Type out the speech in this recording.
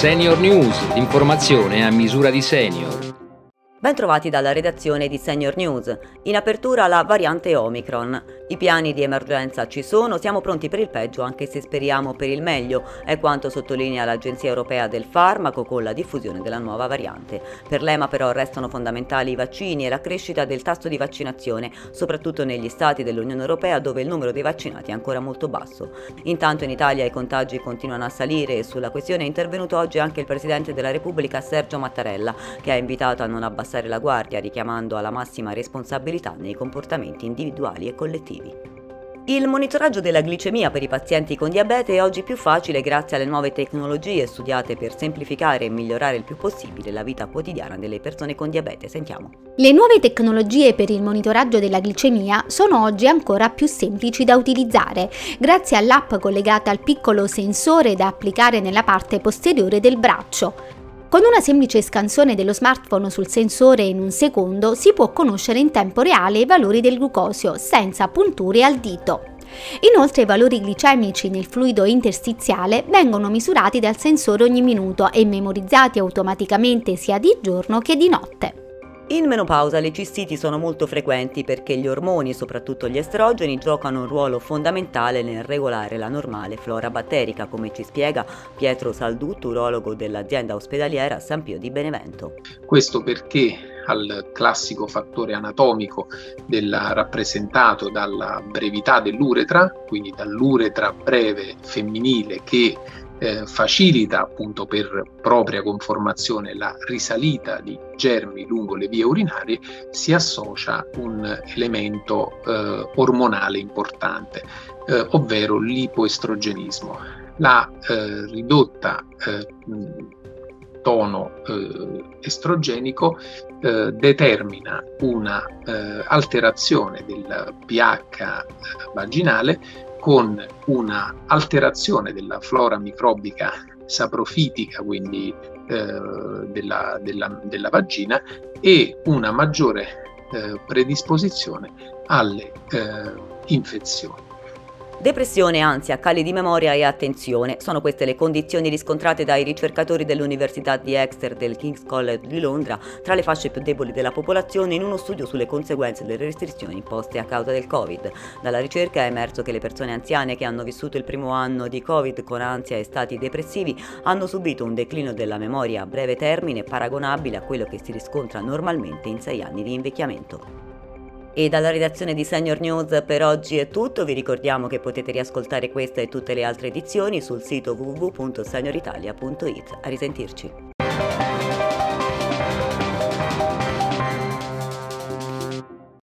Senior News, l'informazione a misura di senior. Bentrovati dalla redazione di Senior News. In apertura la variante Omicron. I piani di emergenza ci sono, siamo pronti per il peggio anche se speriamo per il meglio, è quanto sottolinea l'Agenzia Europea del Farmaco con la diffusione della nuova variante. Per l'EMA però restano fondamentali i vaccini e la crescita del tasso di vaccinazione, soprattutto negli stati dell'Unione Europea dove il numero dei vaccinati è ancora molto basso. Intanto in Italia i contagi continuano a salire e sulla questione è intervenuto oggi anche il Presidente della Repubblica Sergio Mattarella, che ha invitato a non abbassare abbassare la guardia richiamando alla massima responsabilità nei comportamenti individuali e collettivi. Il monitoraggio della glicemia per i pazienti con diabete è oggi più facile grazie alle nuove tecnologie studiate per semplificare e migliorare il più possibile la vita quotidiana delle persone con diabete. Sentiamo. Le nuove tecnologie per il monitoraggio della glicemia sono oggi ancora più semplici da utilizzare, grazie all'app collegata al piccolo sensore da applicare nella parte posteriore del braccio. Con una semplice scansione dello smartphone sul sensore in un secondo si può conoscere in tempo reale i valori del glucosio senza punture al dito. Inoltre i valori glicemici nel fluido interstiziale vengono misurati dal sensore ogni minuto e memorizzati automaticamente sia di giorno che di notte. In menopausa le cistiti sono molto frequenti perché gli ormoni, soprattutto gli estrogeni, giocano un ruolo fondamentale nel regolare la normale flora batterica, come ci spiega Pietro Saldutto, urologo dell'azienda ospedaliera San Pio di Benevento. Questo perché al classico fattore anatomico della, rappresentato dalla brevità dell'uretra, quindi dall'uretra breve femminile che eh, facilita appunto per propria conformazione la risalita di germi lungo le vie urinarie, si associa un elemento eh, ormonale importante, eh, ovvero l'ipoestrogenismo. La eh, ridotta eh, tono eh, estrogenico determina una alterazione del pH vaginale con una alterazione della flora microbica saprofitica, quindi eh, della, della, della, vagina, e una maggiore eh, predisposizione alle eh, infezioni. Depressione, ansia, cali di memoria e attenzione sono queste le condizioni riscontrate dai ricercatori dell'Università di Exeter del King's College di Londra tra le fasce più deboli della popolazione in uno studio sulle conseguenze delle restrizioni imposte a causa del Covid. Dalla ricerca è emerso che le persone anziane che hanno vissuto il primo anno di Covid con ansia e stati depressivi hanno subito un declino della memoria a breve termine paragonabile a quello che si riscontra normalmente in sei anni di invecchiamento. E dalla redazione di Senior News per oggi è tutto, vi ricordiamo che potete riascoltare questa e tutte le altre edizioni sul sito www.senioritalia.it. A risentirci.